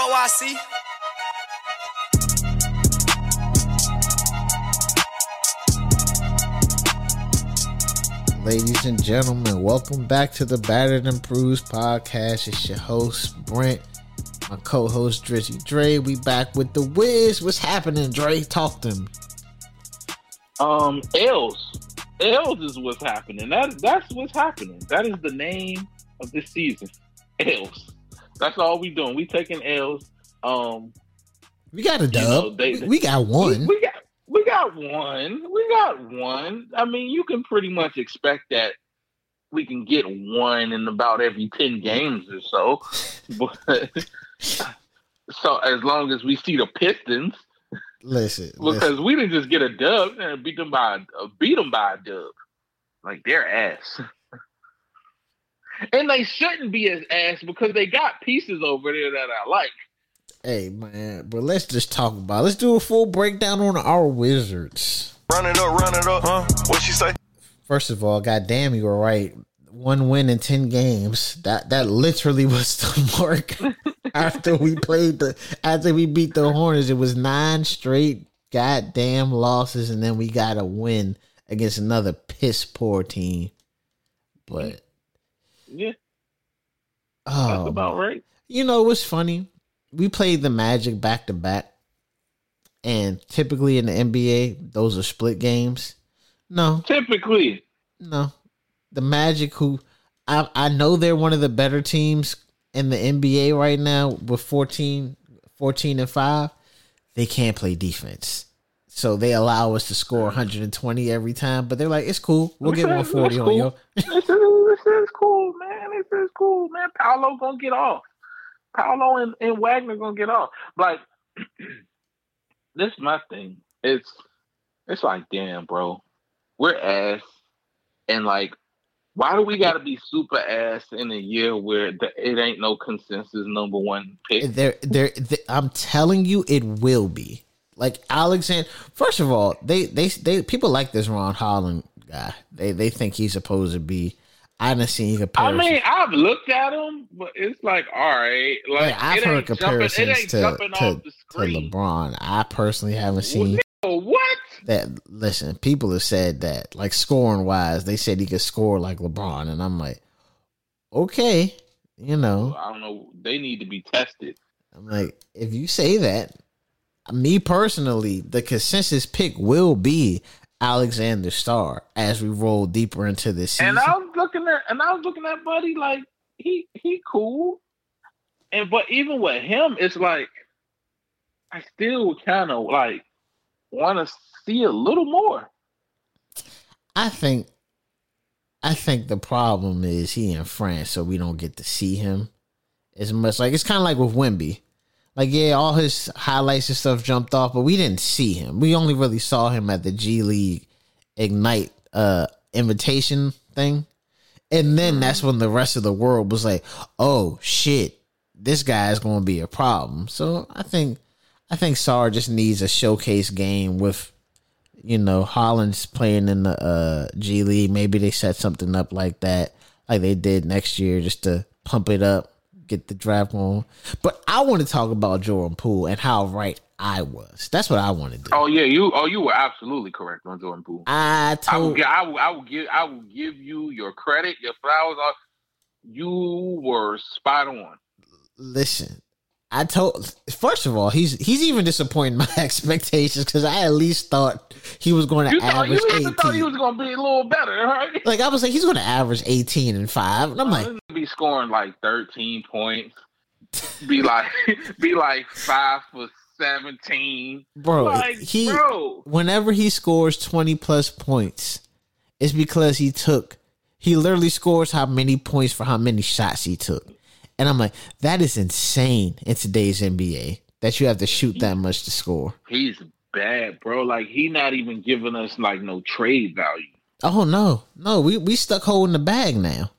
LYC. Ladies and gentlemen, welcome back to the Battered and Bruised podcast. It's your host, Brent, my co host, Drizzy Dre. We back with the Wiz. What's happening, Dre? Talk to me. Um, L's. L's is what's happening. That that's what's happening. That is the name of this season. L's. That's all we doing. We taking L's. Um, We got a dub. know, they- we, we got one. We, we got we got one. We got one. I mean, you can pretty much expect that we can get one in about every ten games or so. But so as long as we see the Pistons, listen, listen. because we didn't just get a dub and beat them by beat them by a dub, like their ass. And they shouldn't be as ass because they got pieces over there that I like. Hey, man, but let's just talk about it. Let's do a full breakdown on our Wizards. Run it up, run it up, huh? What she say? First of all, goddamn, you were right. One win in ten games. That that literally was the mark. after we played the after we beat the Hornets, it was nine straight goddamn losses, and then we got a win against another piss poor team. But Yeah, oh, that's um, about right. you know what's funny? We played the Magic back to back, and typically in the NBA, those are split games. No, Typically, No, the Magic, who I I know they're one of the better teams in the NBA right now with 14, 14 and five. They can't play defense, so they allow us to score one hundred and twenty every time. But they're like, it's cool. We'll get one forty on you. this is this is cool, man. This is cool, man. Paolo gonna get off. Paolo and, and Wagner gonna get off. Like this is my thing. It's it's like, damn, bro, we're ass, and like, why do we got to be super ass in a year where the, it ain't no consensus number one pick? They're, they're, I'm telling you, it will be. Like Alexander. First of all, they they they people like this Ron Holland guy. They they think he's supposed to be. I didn't see I comparison. mean, I've looked at him, but it's like, all right, like Like, I've heard jumping, comparisons ain't to to, to. LeBron. I personally haven't seen Well, what? that. Listen, people have said that, like scoring wise, they said he could score like LeBron, and I'm like, okay, you know, I don't know. They need to be tested. I'm like, if you say that, me personally, the consensus pick will be Alexandre Sarr as we roll deeper into this season. And I was looking at, and I was looking at Buddy like he he cool, and but even with him, it's like I still kind of like want to see a little more. I think I think the problem is he in France, so we don't get to see him as much. Like it's kind of like with Wemby. Like yeah, all his highlights and stuff jumped off, but we didn't see him. We only really saw him at the G League Ignite uh invitation thing. And then that's when the rest of the world was like, "Oh shit, this guy is going to be a problem." So I think I think Sarr just needs a showcase game with you know, Holland's playing in the uh, G League. Maybe they set something up like that, like they did next year, just to pump it up, get the draft going. But I want to talk about Jordan Poole and how right I was. That's what I want to do. Oh yeah, you oh you were absolutely correct on Jordan Poole. I I will, told I will, I will give, I will give you your credit, your flowers. You were spot on. listen. I told first of all, he's he's even disappointing my expectations because I at least thought he was going You to thought, average you even thought he was going to be a little better, right? Like I was like, he's going to average eighteen and five, and I'm like, be scoring like 13 points. Be like, be like five for 17. bro, like, he bro. whenever he scores 20 plus points, it's because he took he literally scores how many points for how many shots he took. And I'm like, that is insane in today's NBA that you have to shoot that much to score. He's bad, bro. Like he not even giving us like no trade value. Oh no, no, we we stuck holding the bag now.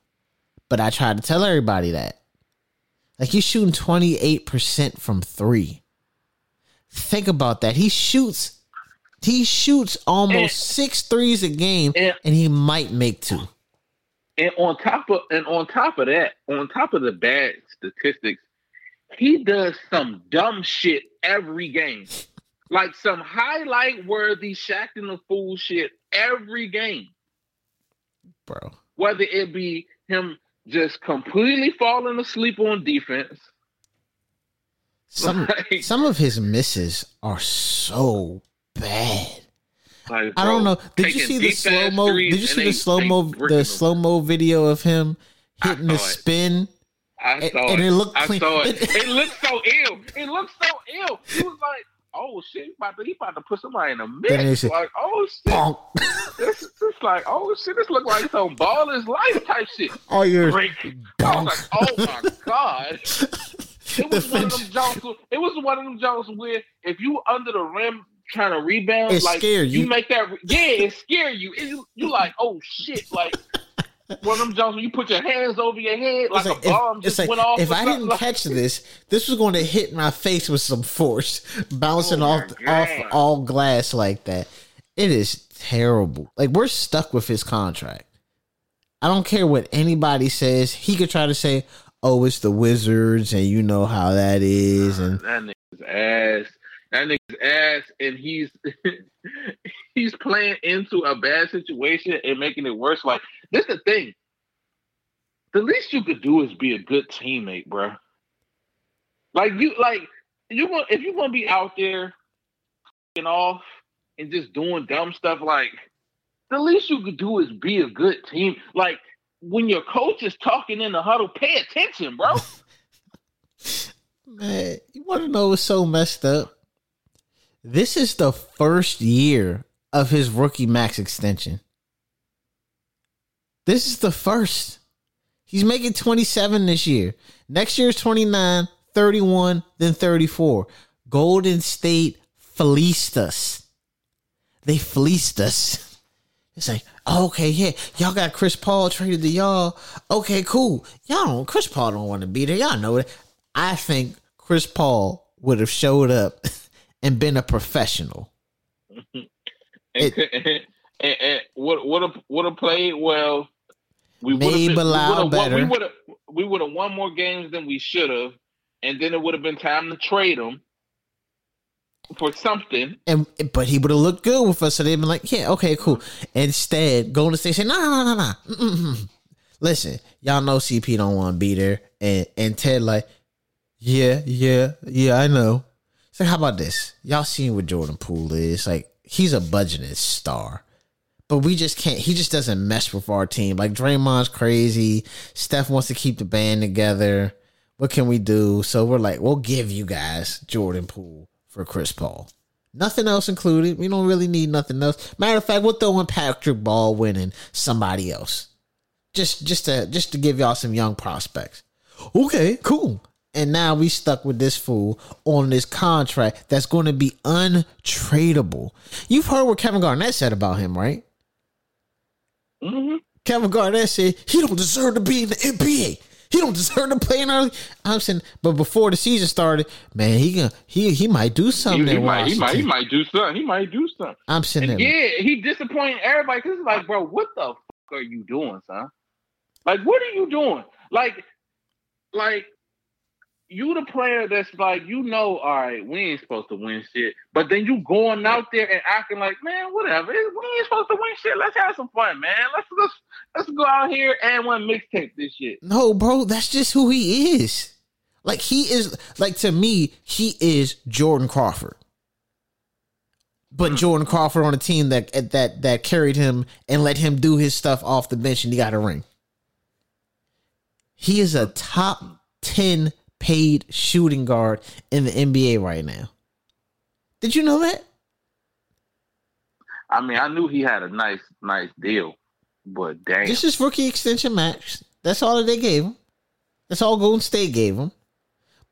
But I tried to tell everybody that. Like he's shooting 28% from three. Think about that. He shoots he shoots almost And- six threes a game and- and he might make two. And on top of and on top of that, on top of the bad statistics, he does some dumb shit every game. Like some highlight worthy Shaqtin' a Fool shit every game. bro. Whether it be him just completely falling asleep on defense. Some Like- some of his misses are so bad. Like, I don't know. Did you see the slow mo? Did you see the slow mo? The slow mo video of him hitting the it. spin. I and- saw and it. it looked I clean. saw it. It- looked so ill. It looked so ill. He was like, "Oh shit, he about to, he about to put somebody in they mix." Like, "Oh shit, Bonk. this, this like, oh shit, this look like some ball is life type shit." All your Break. I was like, "Oh my god." It was one of them jumps. It was one of them jumps where if you under the rim trying to rebound, It like scare you. make that. Yeah, it scare you. It, you. You like, oh shit, like. One of them jumps where you put your hands over your head like, like, a bomb if, just like, went off. if I didn't like- catch this, this was going to hit my face with some force, bouncing Oh my off off all glass like that. It is terrible. Like we're stuck with his contract. I don't care what anybody says. He could try to say, "Oh, it's the Wizards," and you know how that is, and that nigga's ass. That nigga's ass, and he's he's playing into a bad situation and making it worse. Like this, is the thing. The least you could do is be a good teammate, bro. Like you, like you want if you want to be out there, f***ing off and just doing dumb stuff. Like the least you could do is be a good team. Like when your coach is talking in the huddle, pay attention, bro. Man, you want to know what's so messed up? This is the first year of his rookie max extension. This is the first. He's making 27 this year. Next year is 29, 31, then 34. Golden State fleeced us. They fleeced us. It's like, oh, okay, yeah, y'all got Chris Paul traded to y'all. Okay, cool. Y'all don't, Chris Paul don't want to be there. Y'all know it. I think Chris Paul would have showed up and been a professional. and, It- and, and, and would would have would have played well. We would Maybe have allow better. We would have we would have won more games than we should have, and then it would have been time to trade him for something. And but he would have looked good with us, so they'd been like, "Yeah, okay, cool." Instead, Golden State said, "No, no, no, no, no. Listen, y'all know CP don't want to be there," and and Ted like, "Yeah, yeah, yeah, I know." How about this? Y'all seen what Jordan Poole is like? He's a budgeted star, but we just can't. He just doesn't mesh with our team. Like Draymond's crazy. Steph wants to keep the band together. What can we do? So we're like, we'll give you guys Jordan Poole for Chris Paul. Nothing else included. We don't really need nothing else. Matter of fact, we'll throw in Patrick Baldwin and somebody else. Just just to just to give y'all some young prospects. Okay, cool. And now we stuck with this fool on this contract that's going to be untradeable. You've heard what Kevin Garnett said about him, right? hmm Kevin Garnett said he don't deserve to be in the NBA. He don't deserve to play in early. I'm saying, but before the season started, man, he gonna he he might do something. he in might he might he might do something. He might do something. I'm saying, yeah, he disappointing everybody. Cause it's like, bro, what the fuck are you doing, son? Like, what are you doing? Like, like you the player that's like, you know, all right, we ain't supposed to win shit, but then you going out there and acting like, man, whatever, we ain't supposed to win shit. Let's have some fun, man. Let's let's let's go out here and one mixtape this shit. No, bro, that's just who he is. Like he is like to me, he is Jordan Crawford. But hmm. Jordan Crawford on a team that that that carried him and let him do his stuff off the bench and he got a ring. He is a top 10 paid shooting guard in the NBA right now. Did you know that? I mean, I knew he had a nice nice deal, but damn, This is rookie extension max. That's all that they gave him. That's all Golden State gave him.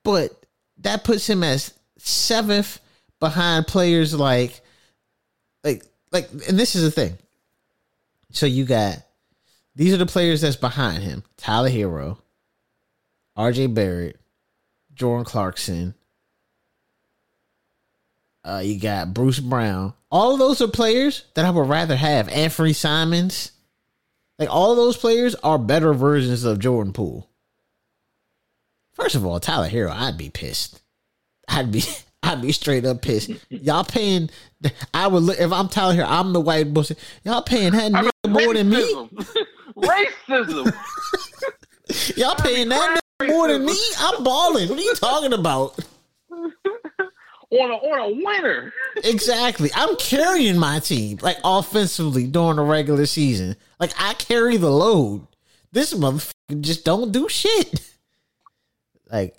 But that puts him as seventh behind players like like like and this is the thing. So you got these are the players that's behind him. Tyler Herro, RJ Barrett, Jordan Clarkson. Uh, you got Bruce Brown. All of those are players that I would rather have. Anthony Simons. Like all of those players are better versions of Jordan Poole. First of all, Tyler Herro, I'd be pissed. I'd be I'd be straight up pissed. Y'all paying I would look if I'm Tyler Herro, I'm the white bullshit. Y'all paying that I nigga mean, more than me. Racism. Y'all paying that more than me. I'm balling. What are you talking about? on a on a winner. Exactly. I'm carrying my team like offensively during the regular season. Like I carry the load. This motherfucker just don't do shit. Like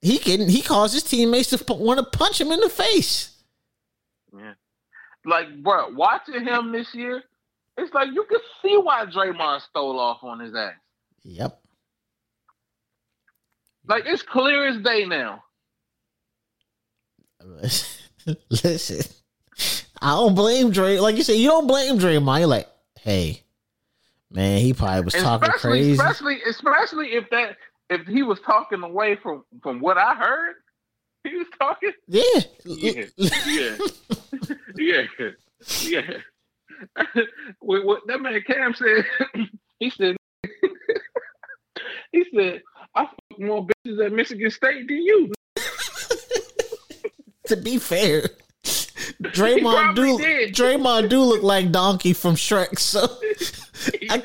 he can he caused his teammates to want to punch him in the face. Yeah. Like, bro, watching him this year, it's like you can see why Draymond stole off on his ass. Yep. Like it's clear as day now. Listen, I don't blame Dre. Like you said, you don't blame Draymond. You're like, hey, man, he probably was talking especially, crazy. especially, especially if that if he was talking away from from what I heard, he was talking. Yeah. Yeah, yeah, yeah, yeah. what, what that man Cam said, he said, he said, more at Michigan State than you. to be fair, Draymond do did. Draymond do look like Donkey from Shrek, so I.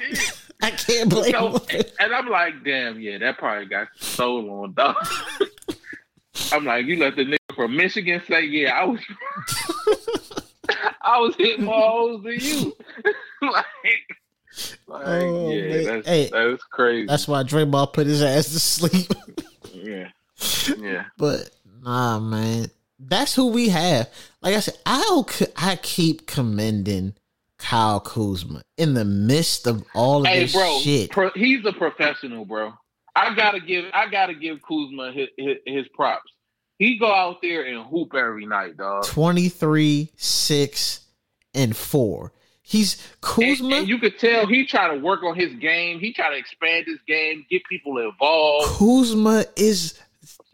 I can't blame So, him. and I'm like, damn, yeah, that probably got sold on dog. I'm like, you let the nigga from Michigan say, yeah, I was, I was hitting more holes than you. like, like Oh, yeah, man. that's Hey, that's crazy. That's why Draymond put his ass to sleep. Yeah. But nah, man, that's who we have. Like I said, I'll I keep commending Kyle Kuzma in the midst of all of Hey, this bro, shit. pro, he's a professional, bro. I gotta give, I gotta give Kuzma his, his, his props. He go out there and hoop every night, dog. 23, 6, and 4. He's And, Kuzma. and you could tell he trying to work on his game. He trying to expand his game, get people involved. Kuzma is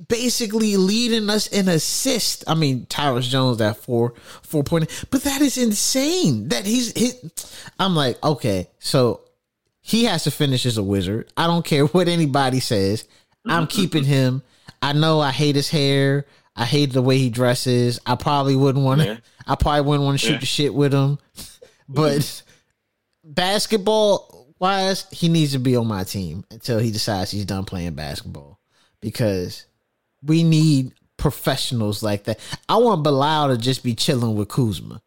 basically leading us in assist. I mean, Tyus Jones that four four point, but that is insane. That he's hit. I'm like, okay, so he has to finish as a wizard. I don't care what anybody says. I'm keeping him. I know I hate his hair. I hate the way he dresses. I probably wouldn't want to. Yeah. I probably wouldn't want to shoot Yeah. the shit with him. But mm-hmm. basketball wise, he needs to be on my team until he decides he's done playing basketball because we need professionals like that. I want Bilal to just be chilling with Kuzma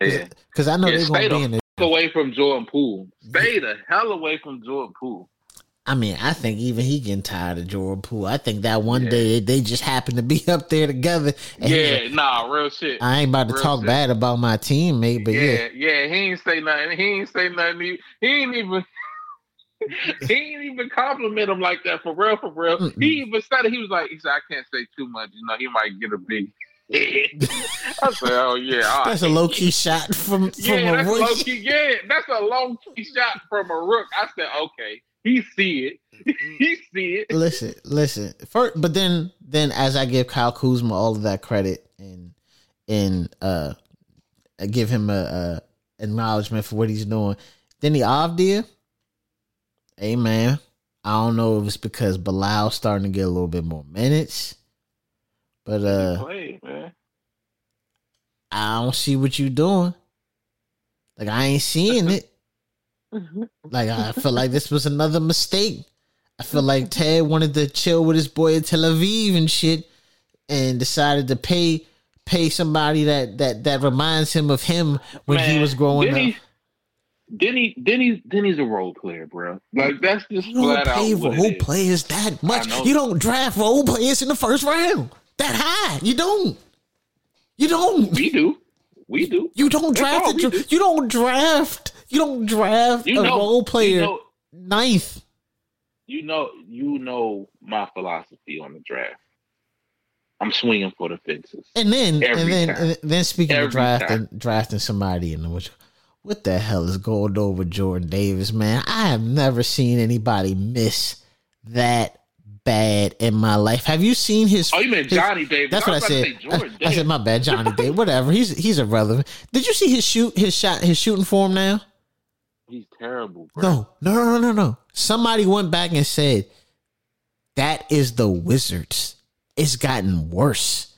Yeah. because I know Yeah, they're going to be in the away from Jordan Poole. Stay the hell away from Jordan Poole. I mean, I think even he getting tired of Jordan Poole. I think that one Yeah. day they just happened to be up there together. Yeah, like, nah, real shit. I ain't about to Real talk shit. bad about my teammate, but yeah. yeah, yeah, he ain't say nothing. He ain't say nothing. He, he ain't even. he ain't even compliment him like that for real, for real. Mm-mm. He even said it. He was like, he said, I can't say too much. You know, he might get a big. I said, oh yeah, all That's a low key shot from from Yeah, a that's low key. Yeah, that's a low key shot from a rook. I said, okay, he see it. he see it. listen, listen. First, but then, then as I give Kyle Kuzma all of that credit and and uh, I give him a, a acknowledgement for what he's doing, then the Avdija, hey man, I don't know if it's because Bilal's starting to get a little bit more minutes, but uh, played, man. I don't see what you doing. Like I ain't seeing it. Like I feel like this was another mistake. I feel like Ted wanted to chill with his boy in Tel Aviv and shit, and decided to pay pay somebody that that that reminds him of him when he was growing up. He, then he, then he, then he's a role player, bro. Like that's just You flat out pay it role players that much. You don't draft role players in the first round that high. You don't. You don't. We do, we do. You don't draft. a do. you don't draft. You don't draft You a know, role player You know, ninth. you know, you know my philosophy on the draft. I'm swinging for the fences. And then, and then, and then speaking Every of drafting, drafting somebody in the which, what the hell is going on with Jordan Davis, man? I have never seen anybody miss that bad in my life. Have you seen his? Oh, you meant his- Johnny Davis? That's what I said. Jordan I, I said my bad, Johnny Davis. Whatever. He's he's irrelevant. Did you see his shoot? His shot? His shooting form now? He's terrible, bro. No, no, no, no, no, no. Somebody went back and said that is the Wizards. It's gotten worse.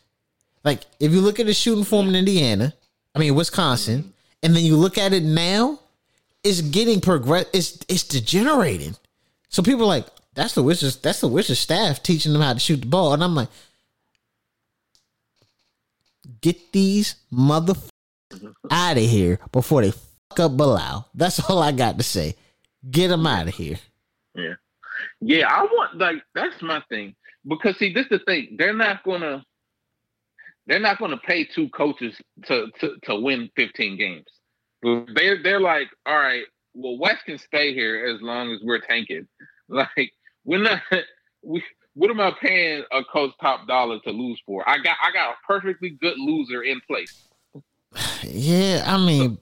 Like if you look at the shooting form in Indiana, I mean Wisconsin, and then you look at it now, it's getting progress. It's it's degenerating. So people are like, that's the Wizards. That's the Wizards staff teaching them how to shoot the ball, and I'm like, get these motherfuckers out of here before they fuck up Bilal. That's all I got to say. Get them out of here. Yeah. Yeah, I want like that's my thing. Because see, this is the thing. They're not gonna they're not gonna pay two coaches to to, to win 15 games. They're they're like, all right, well, Wes can stay here as long as we're tanking. Like, we're not we what am I paying a coach top dollar to lose for? I got I got a perfectly good loser in place. Yeah, I mean,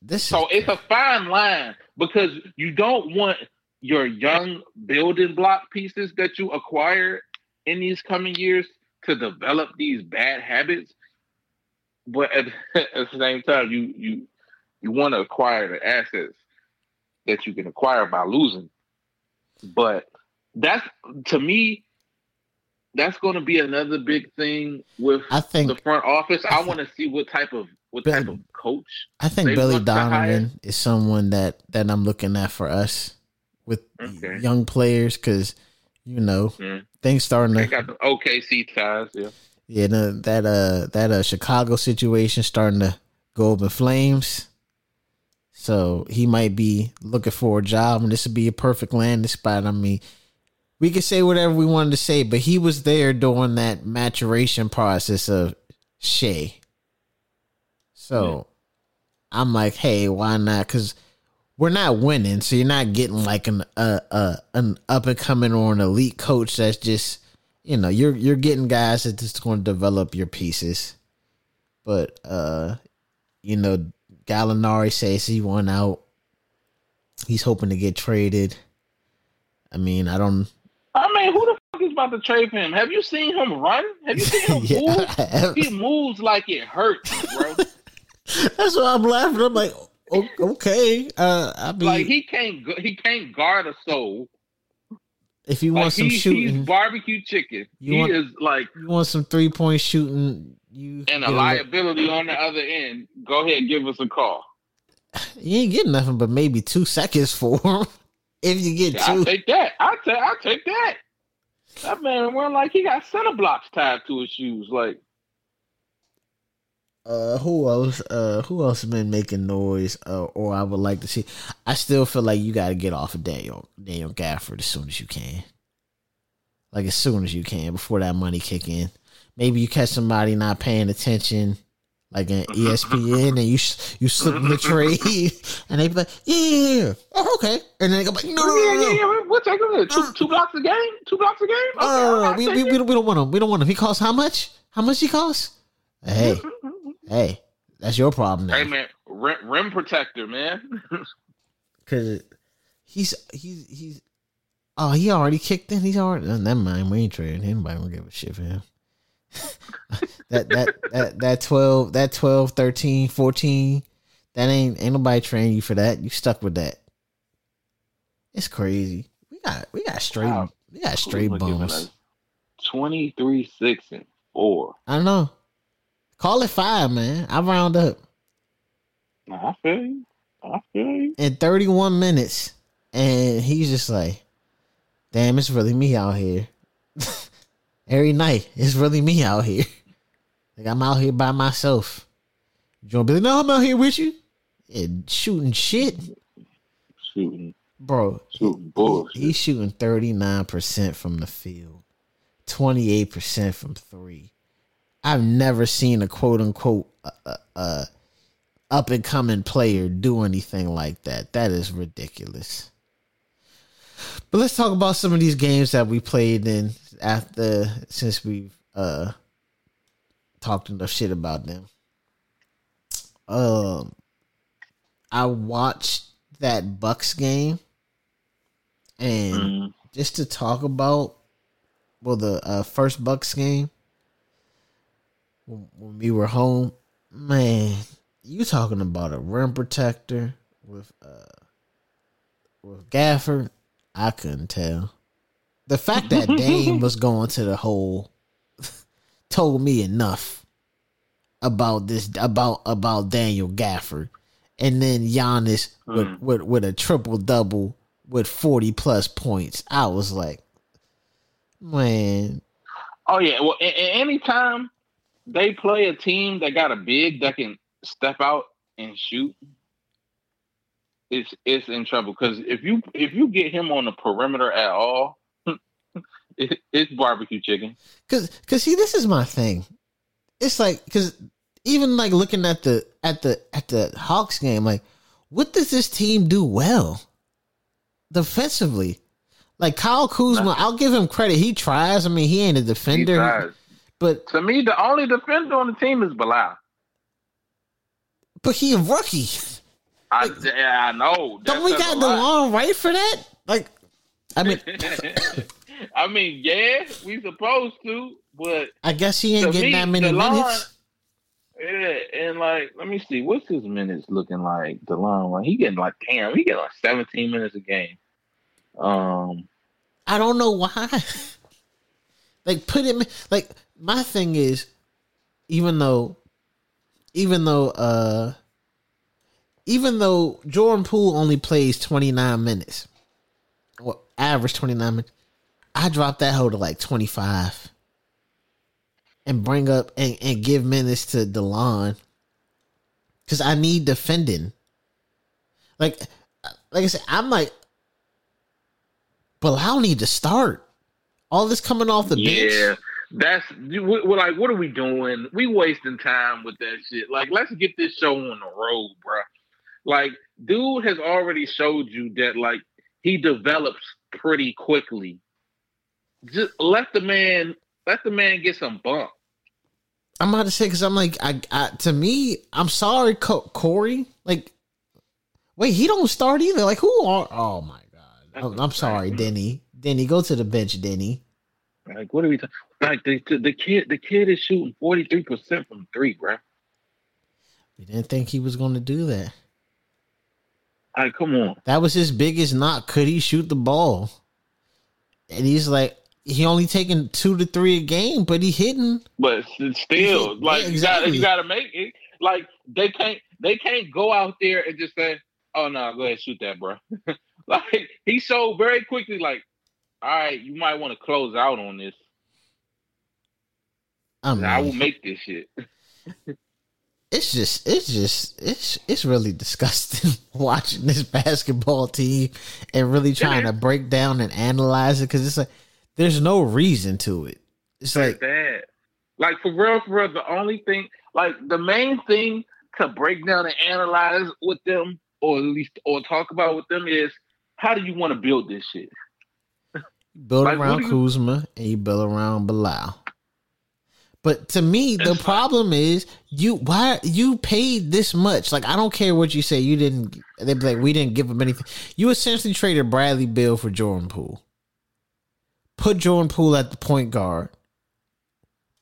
this. So is, it's a fine line because you don't want your young building block pieces that you acquire in these coming years to develop these bad habits, but at, at the same time, you you you want to acquire the assets that you can acquire by losing. But that's to me, that's going to be another big thing with I think the front office. I, I want to see what type of what type of coach. I think Billy Donovan is someone that that I'm looking at for us with okay. young players because you know yeah. things starting to got the OKC ties. Yeah, yeah. No, that uh that uh Chicago situation starting to go up in flames. So he might be looking for a job, and this would be a perfect landing spot. I mean, we could say whatever we wanted to say, but he was there during that maturation process of Shai. So yeah. I'm like, hey, why not? Because we're not winning, so you're not getting like an uh, uh an up and coming or an elite coach that's just you know you're you're getting guys that just going to develop your pieces. But uh, you know, Gallinari says he won out. He's hoping to get traded. I mean, I don't. I mean, who the fuck is about to trade for him? Have you seen him run? Have you seen him yeah, move? He moves like it hurts, bro. That's why I'm laughing. I'm like, okay. Uh, I mean, like he can't he can't guard a soul. If you want like some he, shooting, barbecue chicken. he want, is like you want some three point shooting. You and a liability on the other end. Go ahead, give us a call. You ain't getting nothing but maybe two seconds for him. if you get yeah, two, I take that. I take I take that. That man went like he got center blocks tied to his shoes. Like uh, who else? Uh, who else has been making noise? Uh, or I would like to see. I still feel like you got to get off of Daniel Daniel Gafford as soon as you can. Like as soon as you can before that money kick in. Maybe you catch somebody not paying attention, like an ESPN, and you you slip in the trade, and they be like, "Yeah, yeah, yeah. Oh, okay," and then they go like, "No, no, no, no, yeah, yeah, yeah. We'll take him. Two, two blocks a game. Two blocks a game. Okay, uh, we, we, we, don't, we don't want him. We don't want him. He costs how much? How much he costs? Hey, Hey, that's your problem now. Hey man, rim, rim protector, man. Cause he's he's he's oh he already kicked in. He's already oh, never mind. We ain't trading anybody. Don't give a shit for him. that that that that 12 that 12 13 14 that ain't ain't nobody training you for that you stuck with that it's crazy we got we got straight wow. we got straight bones. 23 6 and 4 i don't know Call it five, man. I round up. I feel you. I feel you. In 31 minutes. And he's just like, damn, it's really me out here. Every night, it's really me out here. Like I'm out here by myself. You want to be like, no, I'm out here with you. And shooting shit. Shooting. Bro, shooting bullshit. He's shooting 39% from the field, 28% from three. I've never seen a quote unquote uh, uh, uh up and coming player do anything like that. That is ridiculous. But let's talk about some of these games that we played in after since we've uh talked enough shit about them. Um I watched that Bucks game and mm. just to talk about well the uh, first Bucks game when we were home, man, you talking about a rim protector with uh with Gafford? I couldn't tell. the fact that Dame was going to the hole told me enough about this about about Daniel Gafford, and then Giannis with, Mm. with with a triple double with forty plus points. I was like, man, Oh yeah. Well, anytime they play a team that got a big that can step out and shoot, it's it's in trouble. Because if you if you get him on the perimeter at all, it, it's barbecue chicken. Cause, cause see, this is my thing. It's like, cause even like looking at the at the at the Hawks game, like, what does this team do well defensively? Like Kyle Kuzma, I'll give him credit. He tries. I mean, he ain't a He defender, tries. But To me, the only defender on the team is Bilal. but he a rookie. I, yeah, I know. Don't we got the long right for that? Like, I mean, I mean, yeah, we supposed to, but I guess he ain't getting me, that many line- minutes. yeah, and like, let me see, what's his minutes looking like? The long one, he getting like, damn, he getting like seventeen minutes a game. Um, I don't know why. like put him like my thing is even though even though uh even though Jordan Poole only plays 29 minutes or average 29 minutes, I drop that hoe to like 25 and bring up and, and give minutes to Delon because I need defending. Like, like I said, I'm like, Bilal need to start. All this coming off the yeah, bench. That's we- we're like, what are we doing? We wasting time with that shit. Like, let's get this show on the road, bro. Like, dude has already showed you that like he develops pretty quickly. Just let the man, let the man get some bump. I'm about to say because I'm like, I, I to me, I'm sorry, Co- Corey. Like, wait, he don't start either. Like, who are? Oh my god, I'm, oh, I'm sorry, Deni. Deni, go to the bench, Deni. Like, what are we talking? Like the, the the kid, the kid is shooting forty three percent from three, bruh. We didn't think he was going to do that. Like, come on. That was his biggest knock. Could he shoot the ball? And he's like, he only taking two to three a game, but he hitting. But still, Yeah, like you got exactly. you got to make it. Like they can't they can't go out there and just say, "Oh no, go ahead shoot that, bro." like he showed very quickly, like, "All right, you might want to close out on this. I mean, I will make this shit." it's just it's just it's it's really disgusting watching this basketball team and really trying to break down and analyze it because it's like there's no reason to it. It's Like like that. Like for real, for real. The only thing, like the main thing to break down and analyze with them, or at least or talk about with them, is how do you want to build this shit? Build like, around you- Kuzma and you build around Bilal. But to me, the fine. problem is you why you paid this much. Like I don't care what you say. You didn't. They'd be like, we didn't give him anything. You essentially traded Bradley Beal for Jordan Poole. Put Jordan Poole at the point guard,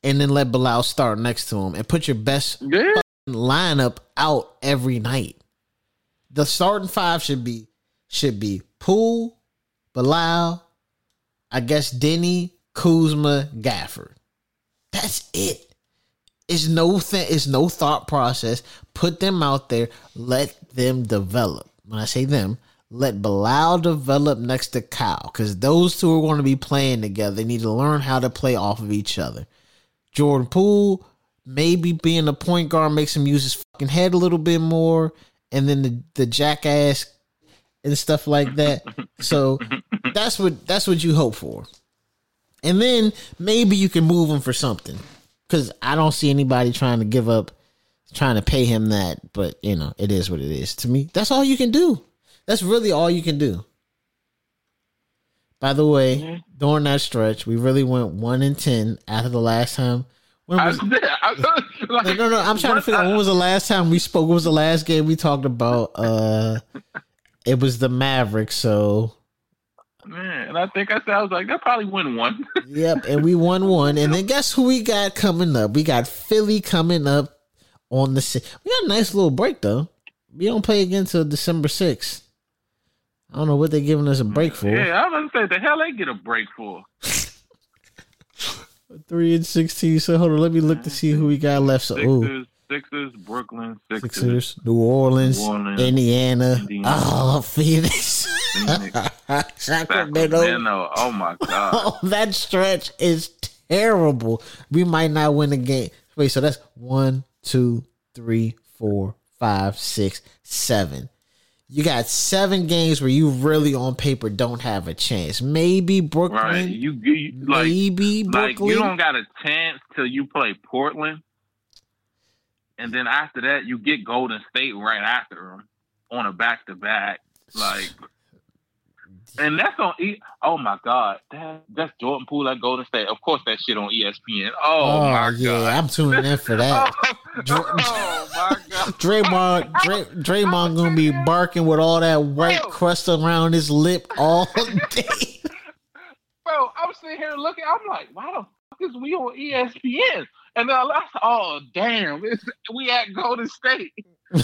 and then let Bilal start next to him, and put your best Yeah, lineup out every night. The starting five should be should be Poole, Bilal, I guess Deni, Kuzma, Gafford. That's it. It's no th- it's no thought process. Put them out there. Let them develop. When I say them, let Bilal develop next to Kyle because those two are going to be playing together. They need to learn how to play off of each other. Jordan Poole, maybe being a point guard makes him use his fucking head a little bit more, and then the the jackass and stuff like that. So that's what that's what you hope for, and then maybe you can move him for something. Because I don't see anybody trying to give up, trying to pay him that. But you know, it is what it is. To me, that's all you can do. That's really all you can do. By the way, Mhm. during that stretch, we really went one in ten after the last time. When was, I, like, no, no, no. I'm trying to figure out when was the last time we spoke. What was the last game we talked about? Uh It was the Mavericks. So Man, and I think I said I was like, they'll probably win one. yep, and we won one. And then guess who we got coming up? We got Philly coming up on the. si- We got a nice little break though. We don't play again till December sixth. I don't know what they're giving us a break for. Yeah, I was gonna say the hell they get a break for. Three and sixteen. So hold on, let me look to see who we got left. So, ooh, Sixers, Sixers, Brooklyn, Sixers, Sixers, New Orleans, New Orleans, Indiana, Indiana. oh Phoenix, Sacramento. Sacramento. Oh my god. Oh, that stretch is terrible. We might not win the game. Wait, so that's one, two, three, four, five, six, seven. You got seven games where you really on paper don't have a chance. Maybe Brooklyn. Right. You, you like maybe like Brooklyn. you don't got a chance till you play Portland, and then after that you get Golden State right after them on a back to back. Like, and that's on. E- oh my God, that, that's Jordan Poole at Golden State. Of course, that shit on ESPN. Oh, oh my yeah, God. I'm tuning in for that. oh my God. Draymond, Dray, Draymond gonna be barking with all that white crust around his lip all day. Bro, I'm sitting here looking. I'm like, why the fuck is we on ESPN? And then I was, oh damn, we at Golden State. I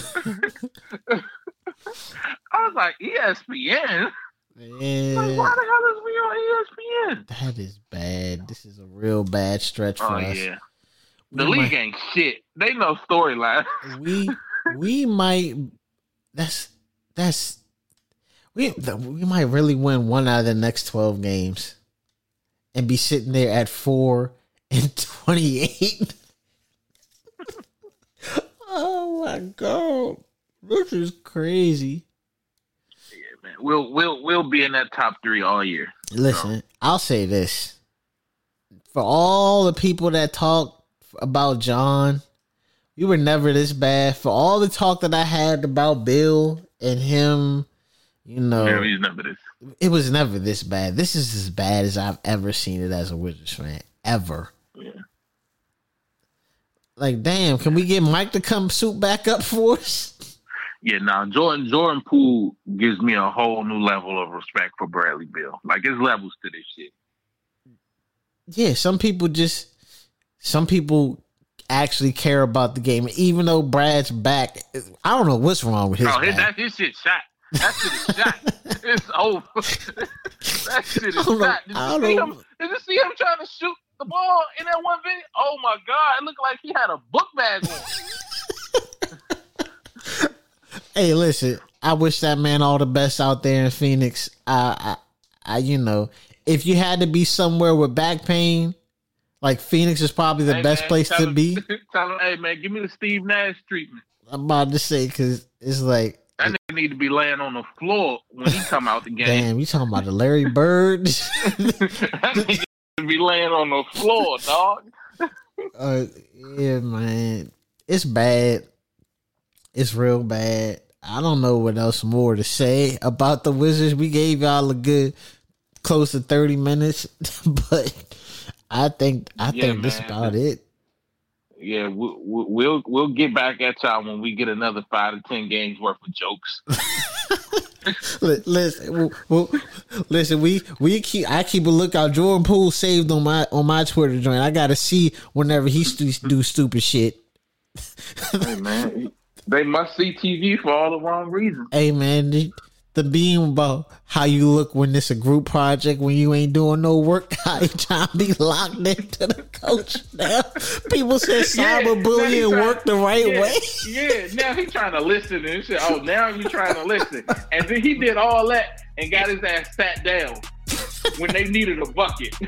was like, E Like, why the hell is we on ESPN? that is bad. This is a real bad stretch for Oh us. yeah, the We league might- ain't shit. They know storyline. we we might that's that's we we might really win one out of the next 12 games and be sitting there at 4 and 28 oh my god this is crazy man. We'll we'll we'll be in that top three all year. listen i'll say this for all the people that talk about john we were never this bad for all the talk that i had about Beal and him you know Yeah, he's never this. it was never this bad. This is as bad as I've ever seen it as a Wizards fan. Ever. Yeah. Like, damn, can we get Mike to come suit back up for us? Yeah, now Jordan Jordan Poole gives me a whole new level of respect for Bradley Beal. Like it's levels to this shit. Yeah, some people just some people actually care about the game. Even though Brad's back, I don't know what's wrong with his oh, his, back. that his shit shot. That shit is shot. It's over. that shit is shot. Did you see him? Did you see him trying to shoot the ball in that one video? Oh my god! It looked like he had a book bag on. Hey, listen, I wish that man all the best out there in Phoenix. I, I, I, you know, if you had to be somewhere with back pain, like Phoenix is probably the Hey, best man, place to him- be. Tell him, hey man, give me the Steve Nash treatment. I'm about to say because it's like, That nigga need to be laying on the floor when he come out the game. damn, you talking about the Larry Bird? that nigga need to be laying on the floor, dog. uh, yeah, man, it's bad. It's real bad. I don't know what else more to say about the Wizards. We gave y'all a good close to thirty minutes, but I think I Yeah, think this man. about it. Yeah, we, we, we'll we'll get back at y'all when we get another five to ten games worth of jokes. Listen, listen. We we keep. I keep a lookout. Jordan Poole saved on my on my Twitter joint. I got to see whenever he stu- do stupid shit. hey man, they must see TV for all the wrong reasons. Hey man, the, the beam about how you look when it's a group project when you ain't doing no work. How you trying to be locked into the coach now? People Yeah, he cyberbullying try- work the right yeah, way. Yeah, now he trying to listen and shit. Oh, now you trying to listen, and then he did all that and got his ass sat down when they needed a bucket.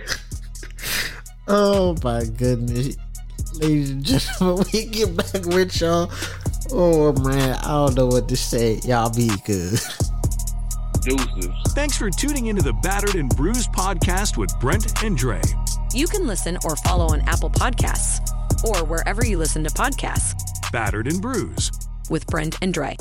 Oh my goodness. Ladies and gentlemen, we get back with y'all. Oh man, I don't know what to say. Y'all be good. Deuces. Thanks for tuning into the Battered and Bruised podcast with Brent and Dre. You can listen or follow on Apple Podcasts or wherever you listen to podcasts Battered and Bruised. with Brent and Dre.